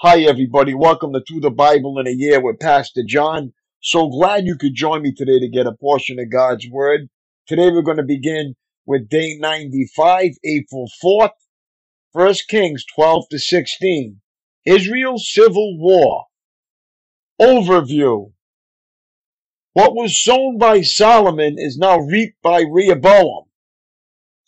Hi, everybody. Welcome to Through the Bible in a Year with Pastor John. So glad you could join me today to get a portion of God's Word. Today we're going to begin with day 95, April 4th, 1 Kings 12 to 16. Israel's Civil War. Overview. What was sown by Solomon is now reaped by Rehoboam.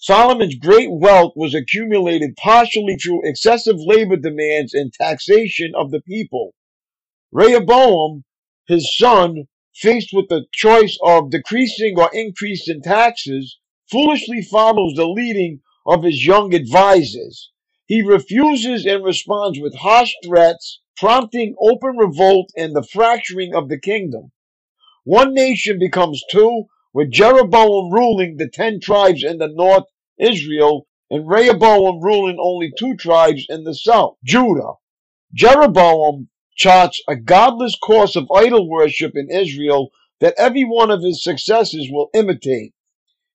Solomon's great wealth was accumulated partially through excessive labor demands and taxation of the people. Rehoboam, his son, faced with the choice of decreasing or increasing taxes, foolishly follows the leading of his young advisers. He refuses and responds with harsh threats, prompting open revolt and the fracturing of the kingdom. One nation becomes two, with Jeroboam ruling the ten tribes in the north, Israel, and Rehoboam ruling only two tribes in the south, Judah. Jeroboam charts a godless course of idol worship in Israel that every one of his successors will imitate.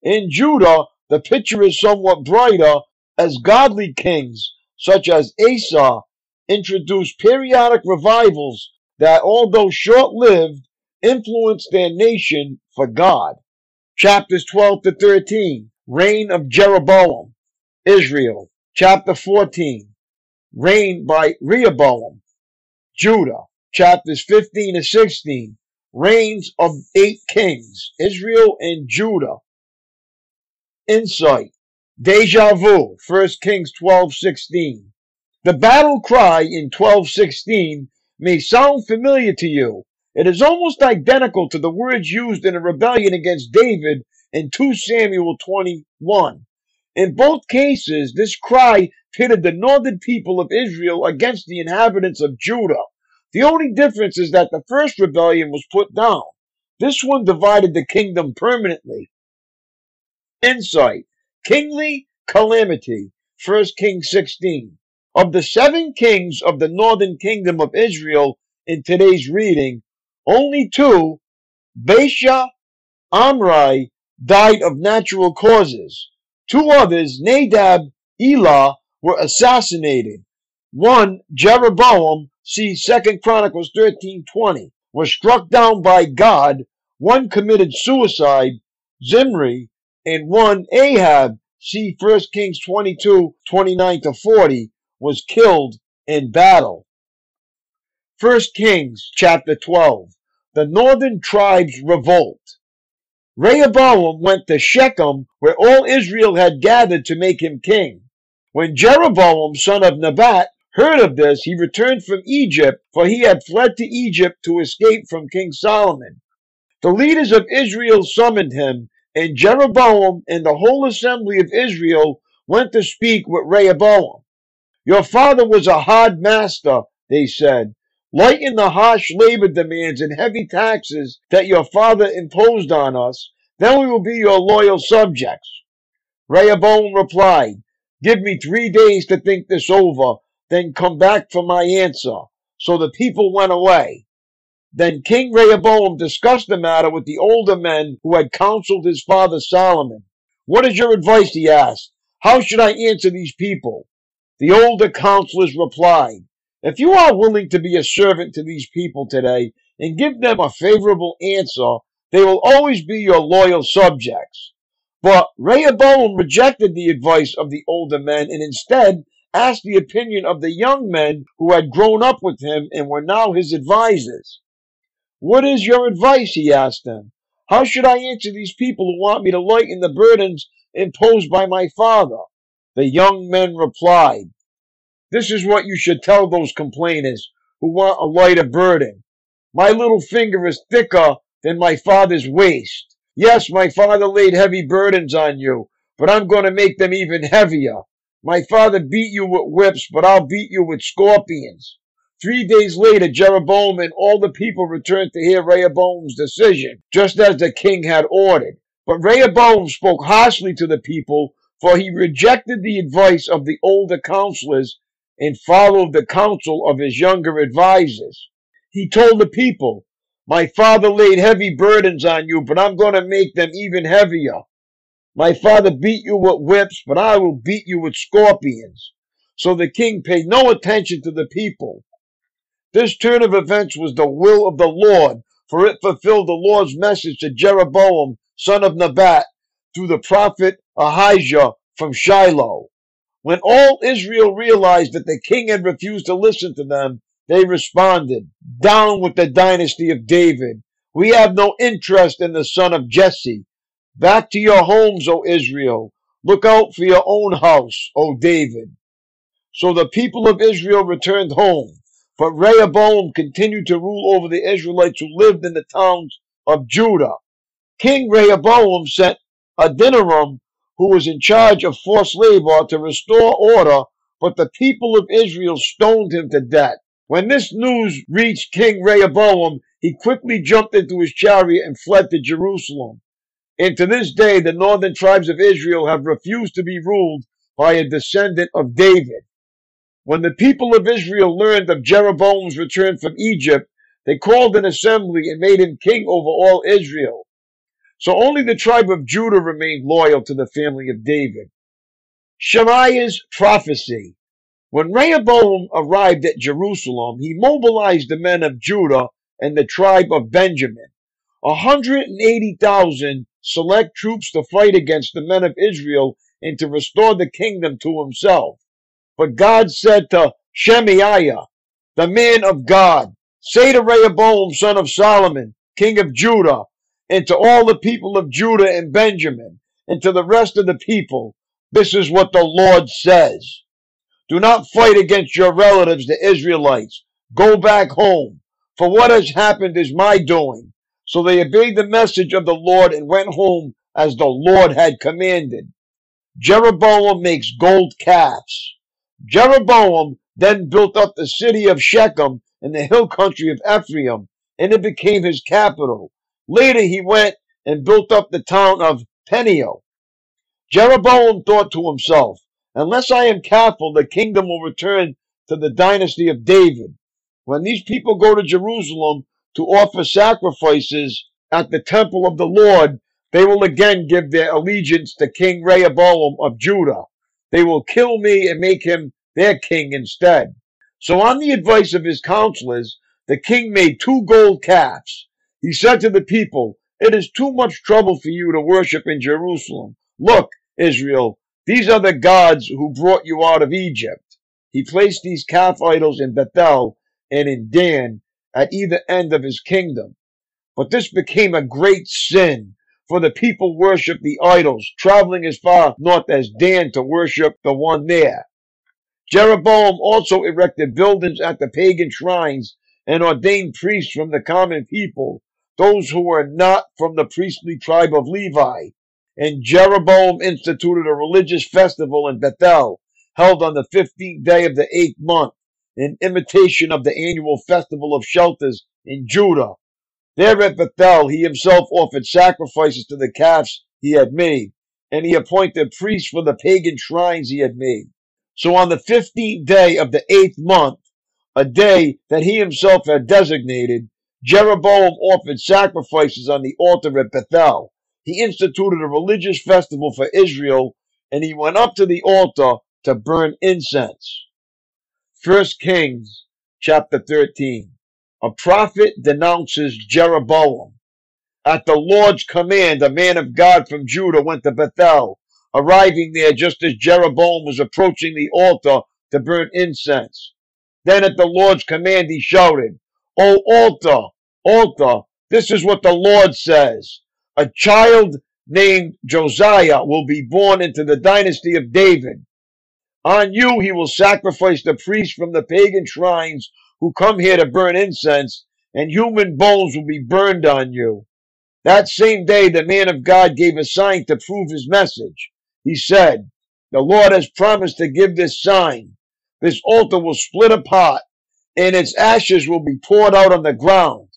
In Judah, the picture is somewhat brighter as godly kings, such as Asa, introduce periodic revivals that, although short lived, influenced their nation for God. Chapters 12 to 13 Reign of Jeroboam, Israel. Chapter 14 Reign by Rehoboam, Judah. Chapters 15 to 16 Reigns of eight kings, Israel and Judah. Insight Deja vu, 1 Kings 12:16. The battle cry in 12:16 may sound familiar to you. It is almost identical to the words used in a rebellion against David in 2 Samuel 21. In both cases, this cry pitted the northern people of Israel against the inhabitants of Judah. The only difference is that the first rebellion was put down. This one divided the kingdom permanently. Insight Kingly calamity. 1 Kings 16. Of the seven kings of the northern kingdom of Israel in today's reading, only two, Baasha, Omri, died of natural causes. Two others, Nadab, Elah, were assassinated. One, Jeroboam, see 2 Chronicles 13:20, was struck down by God. One committed suicide, Zimri, and one Ahab, see 1 Kings 22, 29 to 40, was killed in battle. 1 Kings chapter 12. The northern tribes revolt. Rehoboam went to Shechem, where all Israel had gathered to make him king. When Jeroboam, son of Nebat, heard of this, he returned from Egypt, for he had fled to Egypt to escape from King Solomon. The leaders of Israel summoned him, and Jeroboam and the whole assembly of Israel went to speak with Rehoboam. Your father was a hard master, they said. Lighten the harsh labor demands and heavy taxes that your father imposed on us, then we will be your loyal subjects. Rehoboam replied, Give me three days to think this over, then come back for my answer. So the people went away. Then King Rehoboam discussed the matter with the older men who had counseled his father Solomon. What is your advice? he asked. How should I answer these people? The older counselors replied, If you are willing to be a servant to these people today and give them a favorable answer, they will always be your loyal subjects. But Rehoboam rejected the advice of the older men and instead asked the opinion of the young men who had grown up with him and were now his advisers. What is your advice? he asked them. How should I answer these people who want me to lighten the burdens imposed by my father? The young men replied, This is what you should tell those complainers who want a lighter burden. My little finger is thicker than my father's waist. Yes, my father laid heavy burdens on you, but I'm going to make them even heavier. My father beat you with whips, but I'll beat you with scorpions. Three days later, Jeroboam and all the people returned to hear Rehoboam's decision, just as the king had ordered. But Rehoboam spoke harshly to the people, for he rejected the advice of the older counselors and followed the counsel of his younger advisers. He told the people, My father laid heavy burdens on you, but I'm going to make them even heavier. My father beat you with whips, but I will beat you with scorpions. So the king paid no attention to the people. This turn of events was the will of the Lord, for it fulfilled the Lord's message to Jeroboam, son of Nebat, through the prophet Ahijah from Shiloh. When all Israel realized that the king had refused to listen to them, they responded, Down with the dynasty of David. We have no interest in the son of Jesse. Back to your homes, O Israel. Look out for your own house, O David. So the people of Israel returned home. But Rehoboam continued to rule over the Israelites who lived in the towns of Judah. King Rehoboam sent Adoniram, who was in charge of forced labor, to restore order, but the people of Israel stoned him to death. When this news reached King Rehoboam, he quickly jumped into his chariot and fled to Jerusalem. And to this day, the northern tribes of Israel have refused to be ruled by a descendant of David. When the people of Israel learned of Jeroboam's return from Egypt, they called an assembly and made him king over all Israel. So only the tribe of Judah remained loyal to the family of David. Shemaiah's prophecy. When Rehoboam arrived at Jerusalem, he mobilized the men of Judah and the tribe of Benjamin. 180,000 select troops to fight against the men of Israel and to restore the kingdom to himself. But God said to Shemaiah, the man of God, say to Rehoboam, son of Solomon, king of Judah, and to all the people of Judah and Benjamin, and to the rest of the people, this is what the Lord says. Do not fight against your relatives, the Israelites. Go back home, for what has happened is my doing. So they obeyed the message of the Lord and went home as the Lord had commanded. Jeroboam makes gold calves. Jeroboam then built up the city of Shechem in the hill country of Ephraim, and it became his capital. Later he went and built up the town of Peniel. Jeroboam thought to himself, Unless I am careful, the kingdom will return to the dynasty of David. When these people go to Jerusalem to offer sacrifices at the temple of the Lord, they will again give their allegiance to King Rehoboam of Judah. They will kill me and make him their king instead. So on the advice of his counselors, the king made two gold calves. He said to the people, It is too much trouble for you to worship in Jerusalem. Look, Israel, these are the gods who brought you out of Egypt. He placed these calf idols in Bethel and in Dan at either end of his kingdom. But this became a great sin for the people worshiped the idols, traveling as far north as Dan to worship the one there. Jeroboam also erected buildings at the pagan shrines and ordained priests from the common people, those who were not from the priestly tribe of Levi. And Jeroboam instituted a religious festival in Bethel, held on the fifteenth day of the eighth month, in imitation of the annual festival of shelters in Judah, there at Bethel, he himself offered sacrifices to the calves he had made, and he appointed priests for the pagan shrines he had made. So on the fifteenth day of the eighth month, a day that he himself had designated, Jeroboam offered sacrifices on the altar at Bethel. He instituted a religious festival for Israel, and he went up to the altar to burn incense. First Kings chapter 13 a prophet denounces Jeroboam. At the Lord's command, a man of God from Judah went to Bethel, arriving there just as Jeroboam was approaching the altar to burn incense. Then at the Lord's command he shouted, O altar, altar, this is what the Lord says. A child named Josiah will be born into the dynasty of David. On you he will sacrifice the priests from the pagan shrines who come here to burn incense, and human bones will be burned on you. That same day, the man of God gave a sign to prove his message. He said, The Lord has promised to give this sign. This altar will split apart, and its ashes will be poured out on the ground.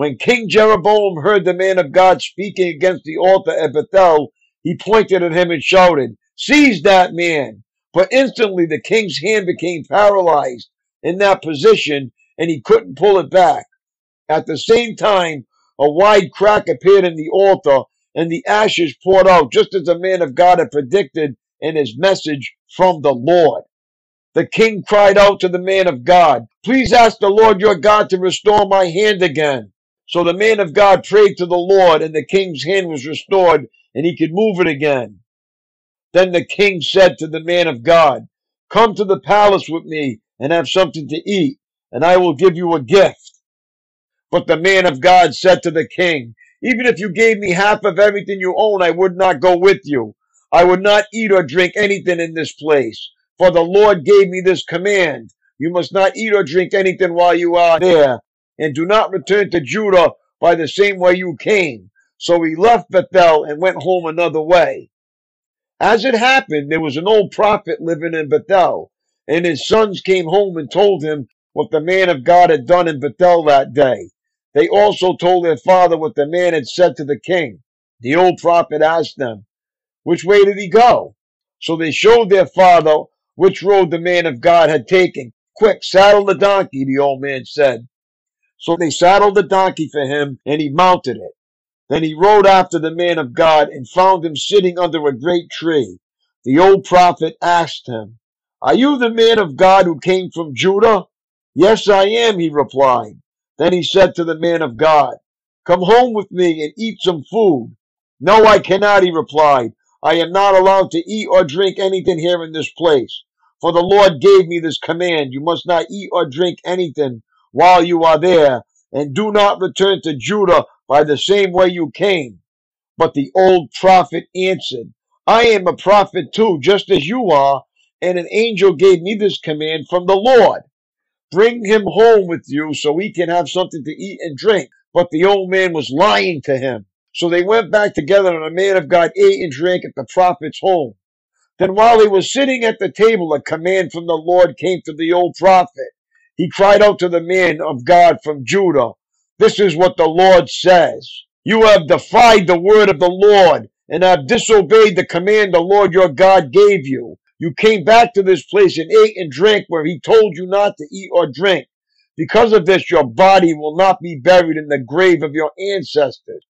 When King Jeroboam heard the man of God speaking against the altar at Bethel, he pointed at him and shouted, Seize that man! But instantly the king's hand became paralyzed in that position and he couldn't pull it back. At the same time, a wide crack appeared in the altar and the ashes poured out just as the man of God had predicted in his message from the Lord. The king cried out to the man of God, Please ask the Lord your God to restore my hand again. So the man of God prayed to the Lord, and the king's hand was restored, and he could move it again. Then the king said to the man of God, Come to the palace with me and have something to eat, and I will give you a gift. But the man of God said to the king, Even if you gave me half of everything you own, I would not go with you. I would not eat or drink anything in this place. For the Lord gave me this command. You must not eat or drink anything while you are there, and do not return to Judah by the same way you came. So he left Bethel and went home another way. As it happened, there was an old prophet living in Bethel, and his sons came home and told him what the man of God had done in Bethel that day. They also told their father what the man had said to the king. The old prophet asked them, Which way did he go? So they showed their father which road the man of God had taken. Quick, saddle the donkey, the old man said. So they saddled the donkey for him, and he mounted it. Then he rode after the man of God and found him sitting under a great tree. The old prophet asked him, Are you the man of God who came from Judah? Yes, I am, he replied. Then he said to the man of God, Come home with me and eat some food. No, I cannot, he replied. I am not allowed to eat or drink anything here in this place. For the Lord gave me this command, you must not eat or drink anything while you are there, and do not return to Judah by the same way you came. But the old prophet answered, I am a prophet too, just as you are, and an angel gave me this command from the Lord. Bring him home with you so he can have something to eat and drink. But the old man was lying to him. So they went back together, and the man of God ate and drank at the prophet's home. Then while he was sitting at the table, a command from the Lord came to the old prophet. He cried out to the man of God from Judah, This is what the Lord says. You have defied the word of the Lord and have disobeyed the command the Lord your God gave you. You came back to this place and ate and drank where he told you not to eat or drink. Because of this, your body will not be buried in the grave of your ancestors.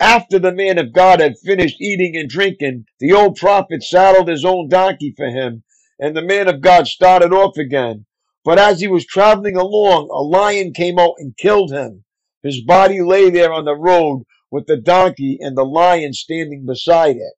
After the man of God had finished eating and drinking, the old prophet saddled his own donkey for him, and the man of God started off again. But as he was traveling along, a lion came out and killed him. His body lay there on the road with the donkey and the lion standing beside it.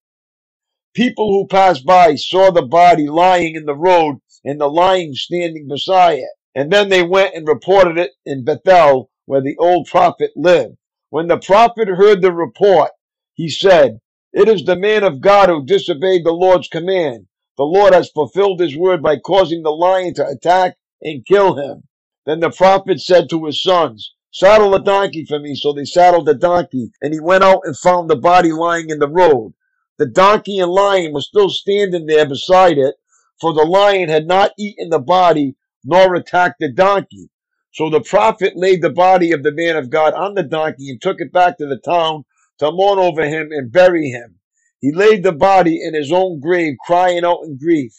People who passed by saw the body lying in the road and the lion standing beside it. And then they went and reported it in Bethel, where the old prophet lived. When the prophet heard the report, he said, It is the man of God who disobeyed the Lord's command. The Lord has fulfilled his word by causing the lion to attack and kill him. Then the prophet said to his sons, Saddle a donkey for me. So they saddled the donkey, and he went out and found the body lying in the road. The donkey and lion were still standing there beside it, for the lion had not eaten the body nor attacked the donkey. So the prophet laid the body of the man of God on the donkey and took it back to the town to mourn over him and bury him. He laid the body in his own grave, crying out in grief,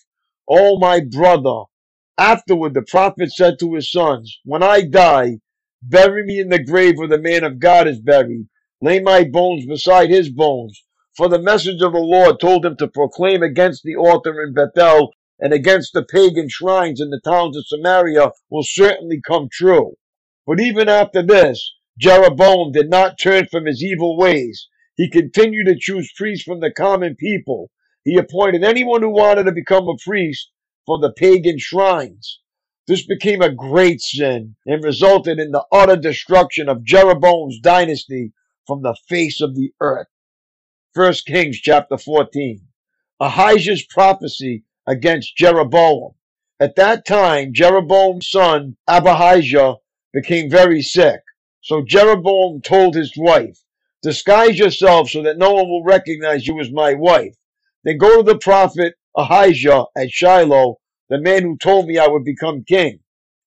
Oh, my brother. Afterward, the prophet said to his sons, When I die, bury me in the grave where the man of God is buried. Lay my bones beside his bones for the message of the Lord told him to proclaim against the altar in Bethel and against the pagan shrines in the towns of Samaria will certainly come true. But even after this, Jeroboam did not turn from his evil ways. He continued to choose priests from the common people. He appointed anyone who wanted to become a priest for the pagan shrines. This became a great sin and resulted in the utter destruction of Jeroboam's dynasty from the face of the earth. First Kings chapter 14. Ahijah's prophecy against Jeroboam. At that time, Jeroboam's son Abijah became very sick. So Jeroboam told his wife, Disguise yourself so that no one will recognize you as my wife. Then go to the prophet Ahijah at Shiloh, the man who told me I would become king.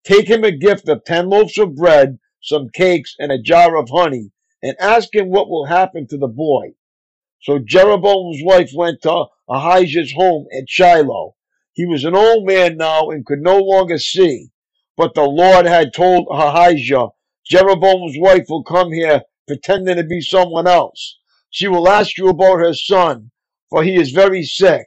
Take him a gift of ten loaves of bread, some cakes, and a jar of honey, and ask him what will happen to the boy. So Jeroboam's wife went to Ahijah's home at Shiloh. He was an old man now and could no longer see. But the Lord had told Ahijah, Jeroboam's wife will come here pretending to be someone else. She will ask you about her son, for he is very sick.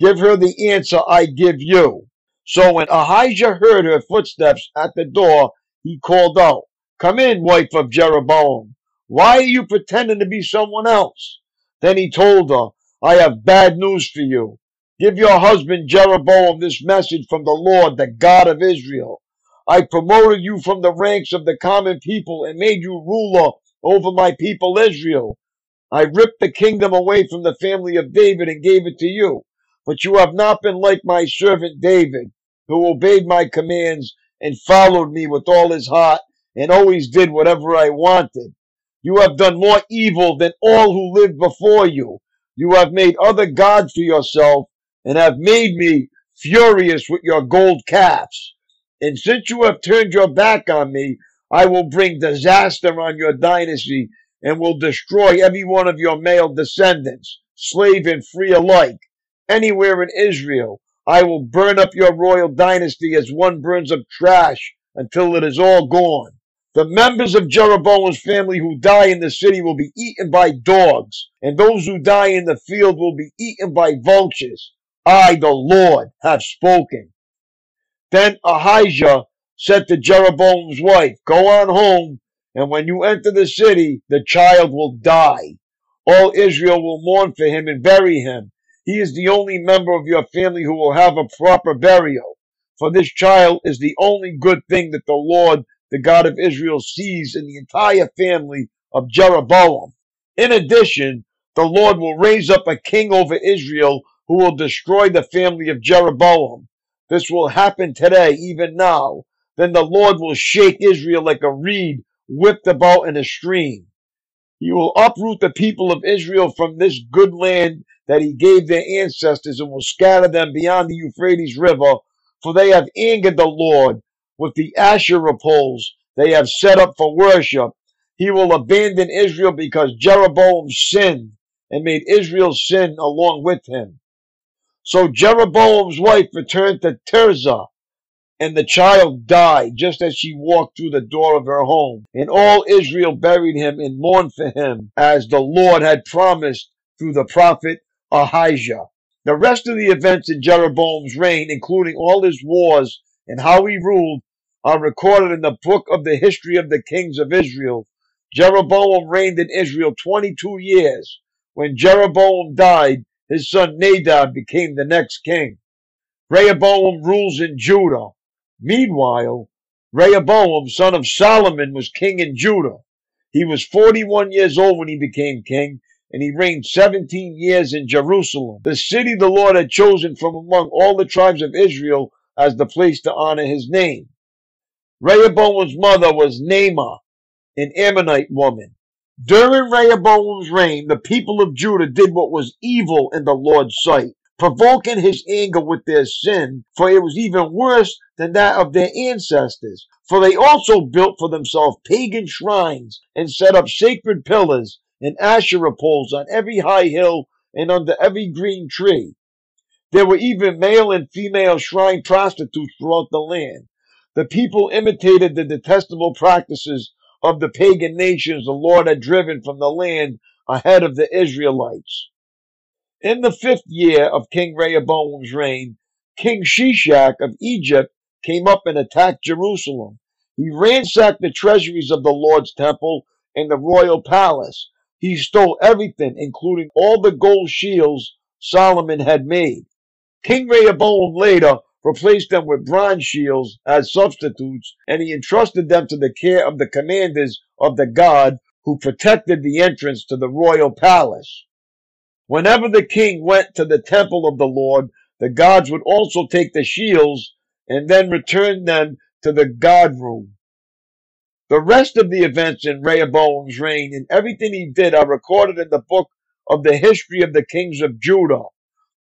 Give her the answer I give you. So when Ahijah heard her footsteps at the door, he called out, Come in, wife of Jeroboam. Why are you pretending to be someone else? Then he told her, I have bad news for you. Give your husband Jeroboam this message from the Lord, the God of Israel. I promoted you from the ranks of the common people and made you ruler over my people Israel. I ripped the kingdom away from the family of David and gave it to you. But you have not been like my servant David, who obeyed my commands and followed me with all his heart and always did whatever I wanted. You have done more evil than all who lived before you. You have made other gods for yourself and have made me furious with your gold calves. And since you have turned your back on me, I will bring disaster on your dynasty and will destroy every one of your male descendants, slave and free alike, anywhere in Israel. I will burn up your royal dynasty as one burns up trash until it is all gone. The members of Jeroboam's family who die in the city will be eaten by dogs, and those who die in the field will be eaten by vultures. I, the Lord, have spoken. Then Ahijah said to Jeroboam's wife, Go on home, and when you enter the city, the child will die. All Israel will mourn for him and bury him. He is the only member of your family who will have a proper burial. For this child is the only good thing that the Lord the God of Israel sees in the entire family of Jeroboam. In addition, the Lord will raise up a king over Israel who will destroy the family of Jeroboam. This will happen today, even now. Then the Lord will shake Israel like a reed whipped about in a stream. He will uproot the people of Israel from this good land that he gave their ancestors and will scatter them beyond the Euphrates River, for they have angered the Lord with the Asherah poles they have set up for worship. He will abandon Israel because Jeroboam sinned and made Israel sin along with him. So Jeroboam's wife returned to Tirzah, and the child died just as she walked through the door of her home. And all Israel buried him and mourned for him, as the Lord had promised through the prophet Ahijah. The rest of the events in Jeroboam's reign, including all his wars and how he ruled, are recorded in the book of the history of the kings of Israel. Jeroboam reigned in Israel 22 years. When Jeroboam died, his son Nadab became the next king. Rehoboam rules in Judah. Meanwhile, Rehoboam, son of Solomon, was king in Judah. He was 41 years old when he became king, and he reigned 17 years in Jerusalem, the city the Lord had chosen from among all the tribes of Israel as the place to honor his name. Rehoboam's mother was Naamah, an Ammonite woman. During Rehoboam's reign, the people of Judah did what was evil in the Lord's sight, provoking his anger with their sin, for it was even worse than that of their ancestors. For they also built for themselves pagan shrines and set up sacred pillars and Asherah poles on every high hill and under every green tree. There were even male and female shrine prostitutes throughout the land. The people imitated the detestable practices of the pagan nations the Lord had driven from the land ahead of the Israelites. In the fifth year of King Rehoboam's reign, King Shishak of Egypt came up and attacked Jerusalem. He ransacked the treasuries of the Lord's temple and the royal palace. He stole everything, including all the gold shields Solomon had made. King Rehoboam later replaced them with bronze shields as substitutes, and he entrusted them to the care of the commanders of the guard who protected the entrance to the royal palace. Whenever the king went to the temple of the Lord, the guards would also take the shields and then return them to the guard room. The rest of the events in Rehoboam's reign and everything he did are recorded in the book of the history of the kings of Judah.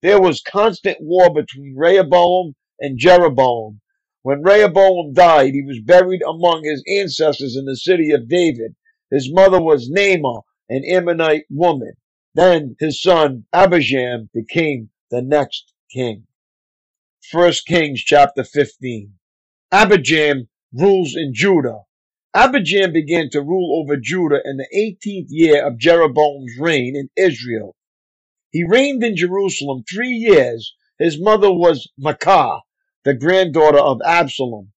There was constant war between Rehoboam and Jeroboam. When Rehoboam died, he was buried among his ancestors in the city of David. His mother was Naamah, an Ammonite woman. Then his son Abijam became the next king. 1 Kings chapter 15. Abijam rules in Judah. Abijam began to rule over Judah in the 18th year of Jeroboam's reign in Israel. He reigned in Jerusalem three years. His mother was Maacah, the granddaughter of Absalom.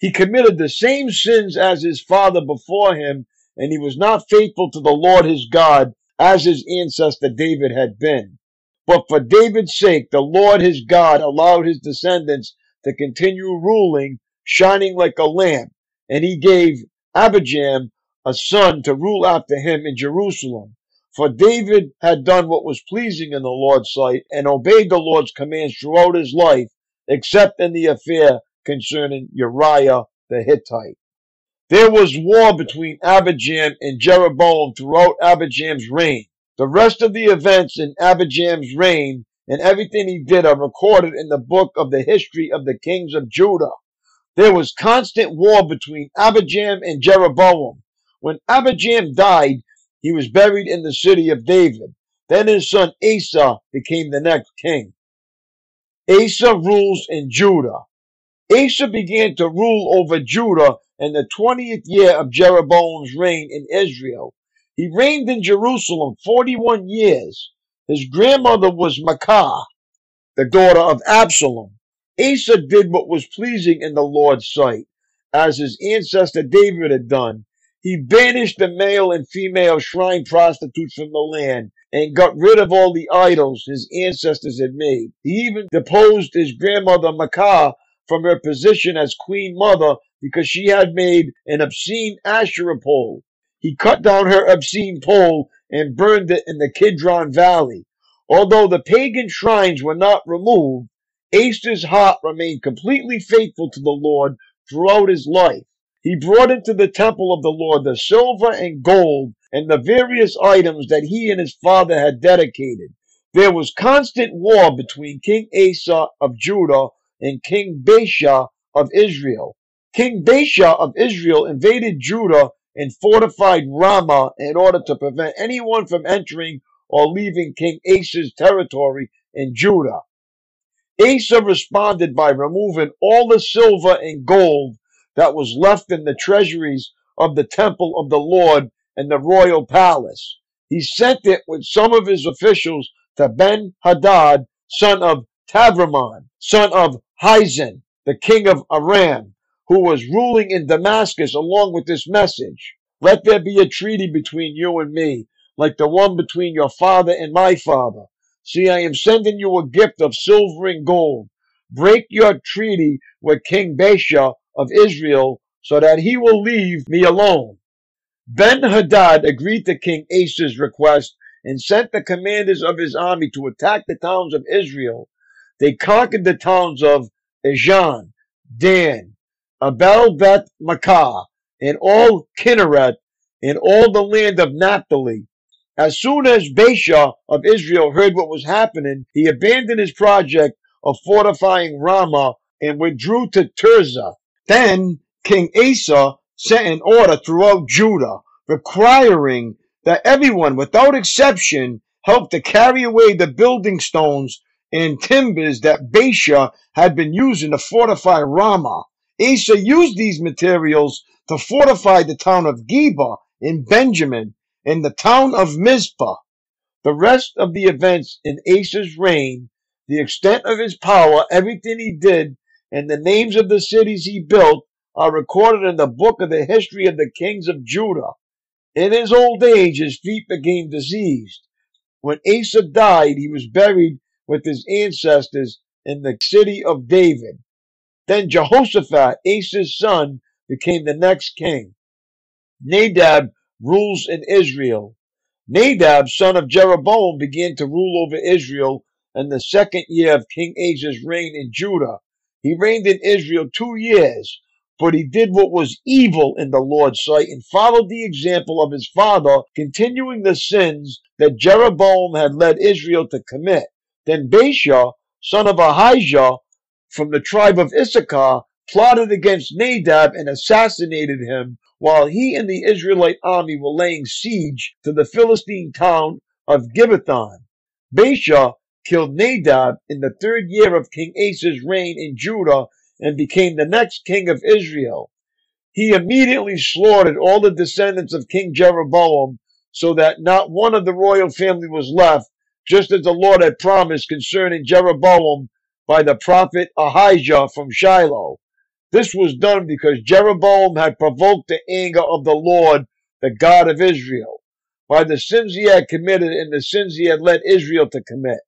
He committed the same sins as his father before him, and he was not faithful to the Lord his God as his ancestor David had been. But for David's sake, the Lord his God allowed his descendants to continue ruling, shining like a lamp, and he gave Abijam a son to rule after him in Jerusalem. For David had done what was pleasing in the Lord's sight and obeyed the Lord's commands throughout his life, except in the affair concerning Uriah the Hittite. There was war between Abijam and Jeroboam throughout Abijam's reign. The rest of the events in Abijam's reign and everything he did are recorded in the book of the history of the kings of Judah. There was constant war between Abijam and Jeroboam. When Abijam died, he was buried in the city of David. Then his son Asa became the next king. Asa rules in Judah. Asa began to rule over Judah in the 20th year of Jeroboam's reign in Israel. He reigned in Jerusalem 41 years. His grandmother was Maacah, the daughter of Absalom. Asa did what was pleasing in the Lord's sight, as his ancestor David had done. He banished the male and female shrine prostitutes from the land and got rid of all the idols his ancestors had made. He even deposed his grandmother Maacah from her position as queen mother because she had made an obscene Asherah pole. He cut down her obscene pole and burned it in the Kidron Valley. Although the pagan shrines were not removed, Asa's heart remained completely faithful to the Lord throughout his life. He brought into the temple of the Lord the silver and gold and the various items that he and his father had dedicated. There was constant war between King Asa of Judah and King Baasha of Israel. King Baasha of Israel invaded Judah and fortified Ramah in order to prevent anyone from entering or leaving King Asa's territory in Judah. Asa responded by removing all the silver and gold that was left in the treasuries of the temple of the Lord and the royal palace. He sent it with some of his officials to Ben Hadad, son of Tabrimmon, son of Hezion, the king of Aram, who was ruling in Damascus along with this message. Let there be a treaty between you and me, like the one between your father and my father. See, I am sending you a gift of silver and gold. Break your treaty with King Baasha of Israel so that he will leave me alone. Ben Hadad agreed to King Asa's request and sent the commanders of his army to attack the towns of Israel. They conquered the towns of Ijon, Dan, Abel Beth Maacah, and all Kinneret, and all the land of Naphtali. As soon as Baasha of Israel heard what was happening, he abandoned his project of fortifying Ramah and withdrew to Tirzah. Then King Asa sent an order throughout Judah requiring that everyone, without exception, help to carry away the building stones and timbers that Baasha had been using to fortify Ramah. Asa used these materials to fortify the town of Geba in Benjamin and the town of Mizpah. The rest of the events in Asa's reign, the extent of his power, everything he did, and the names of the cities he built are recorded in the book of the history of the kings of Judah. In his old age, his feet became diseased. When Asa died, he was buried with his ancestors in the city of David. Then Jehoshaphat, Asa's son, became the next king. Nadab rules in Israel. Nadab, son of Jeroboam, began to rule over Israel in the second year of King Asa's reign in Judah. He reigned in Israel two years, but he did what was evil in the Lord's sight and followed the example of his father, continuing the sins that Jeroboam had led Israel to commit. Then Baasha, son of Ahijah, from the tribe of Issachar, plotted against Nadab and assassinated him while he and the Israelite army were laying siege to the Philistine town of Gibbethon. Baasha killed Nadab in the third year of King Asa's reign in Judah and became the next king of Israel. He immediately slaughtered all the descendants of King Jeroboam so that not one of the royal family was left, just as the Lord had promised concerning Jeroboam by the prophet Ahijah from Shiloh. This was done because Jeroboam had provoked the anger of the Lord, the God of Israel, by the sins he had committed and the sins he had led Israel to commit.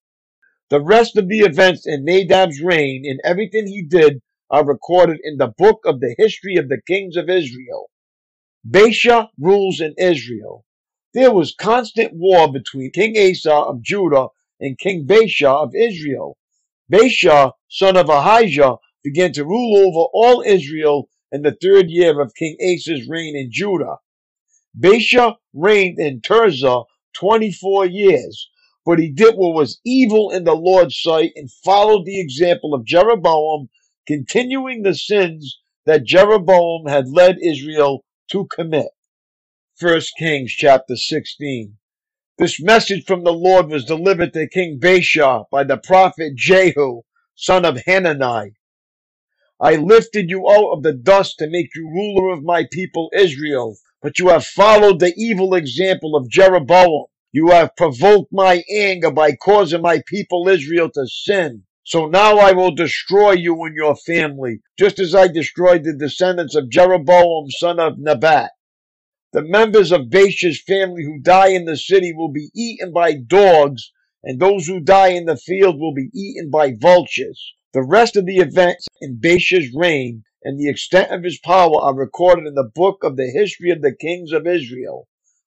The rest of the events in Nadab's reign and everything he did are recorded in the book of the history of the kings of Israel. Baasha rules in Israel. There was constant war between King Asa of Judah and King Baasha of Israel. Baasha, son of Ahijah, began to rule over all Israel in the third year of King Asa's reign in Judah. Baasha reigned in Tirzah 24 years, but he did what was evil in the Lord's sight and followed the example of Jeroboam, continuing the sins that Jeroboam had led Israel to commit. 1 Kings chapter 16. This message from the Lord was delivered to King Baasha by the prophet Jehu, son of Hanani. I lifted you out of the dust to make you ruler of my people Israel, but you have followed the evil example of Jeroboam. You have provoked my anger by causing my people Israel to sin. So now I will destroy you and your family, just as I destroyed the descendants of Jeroboam son of Nebat. The members of Baasha's family who die in the city will be eaten by dogs, and those who die in the field will be eaten by vultures. The rest of the events in Baasha's reign and the extent of his power are recorded in the book of the history of the kings of Israel.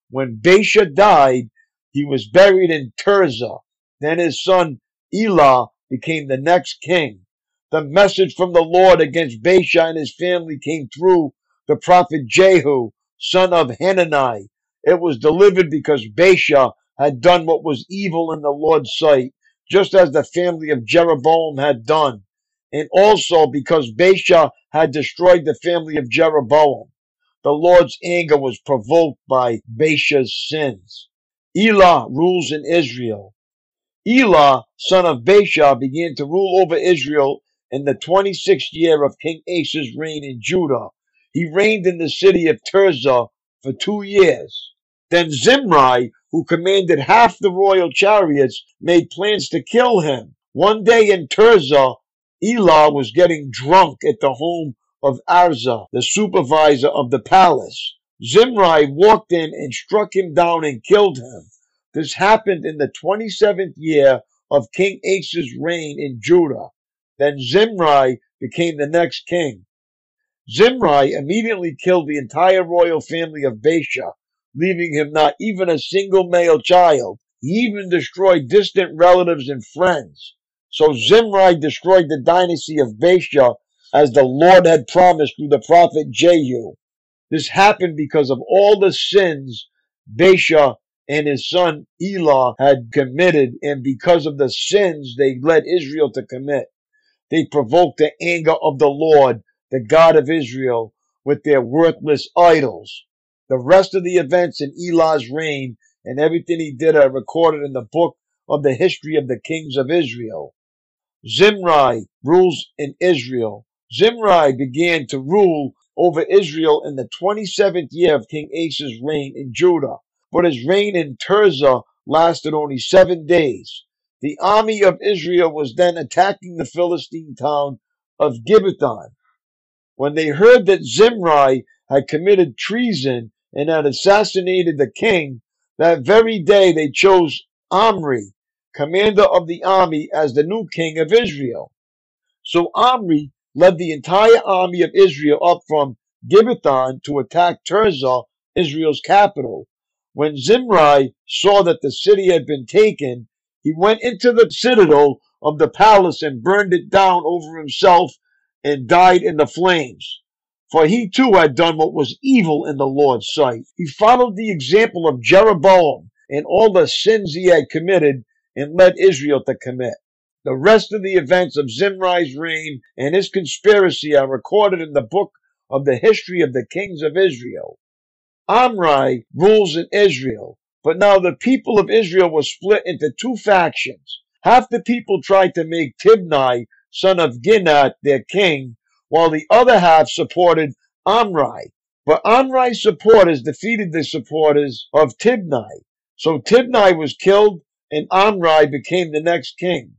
When Baasha died, he was buried in Tirzah. Then his son Elah became the next king. The message from the Lord against Baasha and his family came through the prophet Jehu, son of Hanani. It was delivered because Baasha had done what was evil in the Lord's sight just as the family of Jeroboam had done, and also because Baasha had destroyed the family of Jeroboam. The Lord's anger was provoked by Baasha's sins. Elah rules in Israel. Elah, son of Baasha, began to rule over Israel in the 26th year of King Asa's reign in Judah. He reigned in the city of Tirzah for two years. Then Zimri, who commanded half the royal chariots, made plans to kill him. One day in Tirzah, Elah was getting drunk at the home of Arza, the supervisor of the palace. Zimri walked in and struck him down and killed him. This happened in the 27th year of King Asa's reign in Judah. Then Zimri became the next king. Zimri immediately killed the entire royal family of Baasha leaving him not even a single male child. He even destroyed distant relatives and friends. So Zimri destroyed the dynasty of Baasha as the Lord had promised through the prophet Jehu. This happened because of all the sins Baasha and his son Elah had committed, and because of the sins they led Israel to commit. They provoked the anger of the Lord, the God of Israel, with their worthless idols. The rest of the events in Elah's reign and everything he did are recorded in the book of the history of the kings of Israel. Zimri rules in Israel. Zimri began to rule over Israel in the 27th year of King Asa's reign in Judah, but his reign in Tirzah lasted only seven days. The army of Israel was then attacking the Philistine town of Gibbethon. When they heard that Zimri had committed treason and had assassinated the king, that very day they chose Omri, commander of the army, as the new king of Israel. So Omri led the entire army of Israel up from Gibbethon to attack Tirzah, Israel's capital. When Zimri saw that the city had been taken, he went into the citadel of the palace and burned it down over himself and died in the flames for he too had done what was evil in the Lord's sight. He followed the example of Jeroboam and all the sins he had committed and led Israel to commit. The rest of the events of Zimri's reign and his conspiracy are recorded in the book of the history of the kings of Israel. Omri rules in Israel, but now the people of Israel were split into two factions. Half the people tried to make Tibni, son of Ginat, their king, while the other half supported Omri. But Omri's supporters defeated the supporters of Tibni. So Tibni was killed and Omri became the next king.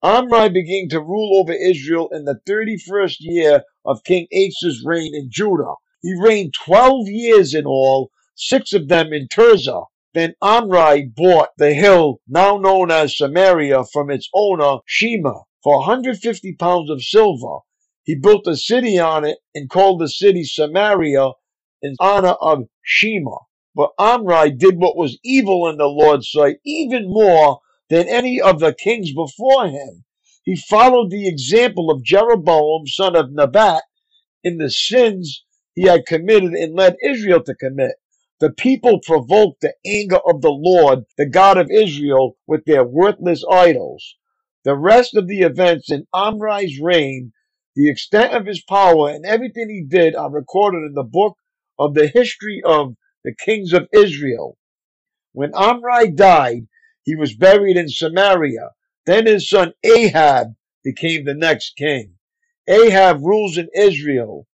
Omri began to rule over Israel in the 31st year of King Asa's reign in Judah. He reigned 12 years in all, six of them in Tirzah. Then Omri bought the hill now known as Samaria from its owner Shemer for 150 pounds of silver. He built a city on it and called the city Samaria in honor of Shemer. But Omri did what was evil in the Lord's sight even more than any of the kings before him. He followed the example of Jeroboam, son of Nebat, in the sins he had committed and led Israel to commit. The people provoked the anger of the Lord, the God of Israel, with their worthless idols. The rest of the events in Omri's reign, the extent of his power, and everything he did are recorded in the book of the history of the kings of Israel. When Omri died, he was buried in Samaria. Then his son Ahab became the next king. Ahab rules in Israel.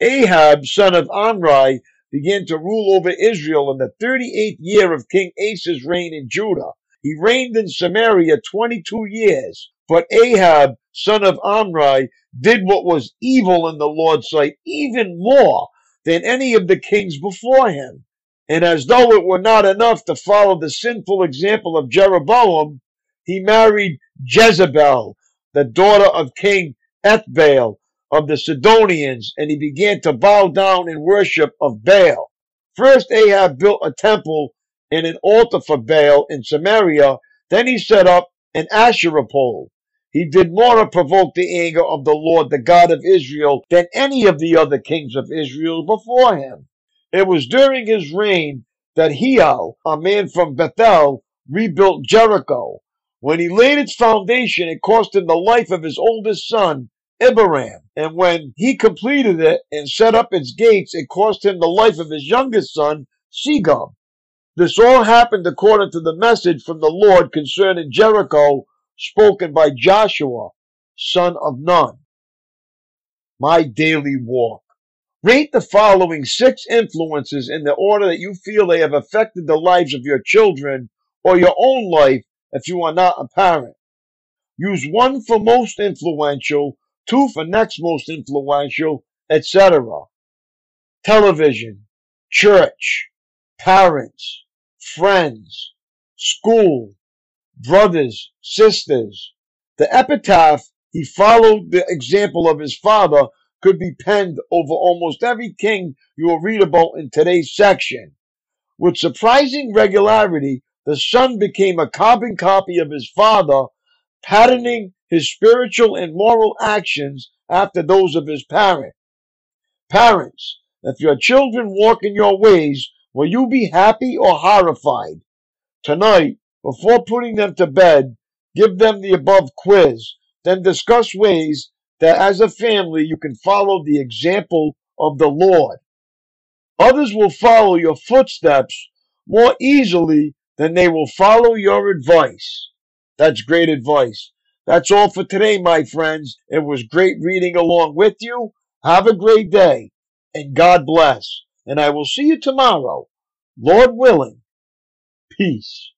Ahab, son of Omri, began to rule over Israel in the 38th year of King Asa's reign in Judah. He reigned in Samaria 22 years. But Ahab, son of Omri, did what was evil in the Lord's sight even more than any of the kings before him. And as though it were not enough to follow the sinful example of Jeroboam, he married Jezebel, the daughter of King Ethbaal of the Sidonians, and he began to bow down in worship of Baal. First, Ahab built a temple and an altar for Baal in Samaria. Then he set up an Asherah pole. He did more to provoke the anger of the Lord, the God of Israel, than any of the other kings of Israel before him. It was during his reign that Hiel, a man from Bethel, rebuilt Jericho. When he laid its foundation, it cost him the life of his oldest son, Abiram. And when he completed it and set up its gates, it cost him the life of his youngest son, Segub. This all happened according to the message from the Lord concerning Jericho spoken by Joshua, son of Nun. My daily walk. Rate the following six influences in the order that you feel they have affected the lives of your children or your own life if you are not a parent. Use one for most influential, two for next most influential, etc. Television, church, parents, friends, school, brothers, sisters. The epitaph, he followed the example of his father could be penned over almost every king you will read about in today's section. With surprising regularity, the son became a carbon copy of his father, patterning his spiritual and moral actions after those of his parent. Parents, if your children walk in your ways, will you be happy or horrified? Tonight, before putting them to bed, give them the above quiz, then discuss ways that as a family you can follow the example of the Lord. Others will follow your footsteps more easily than they will follow your advice. That's great advice. That's all for today, my friends. It was great reading along with you. Have a great day and God bless. And I will see you tomorrow, Lord willing. Peace.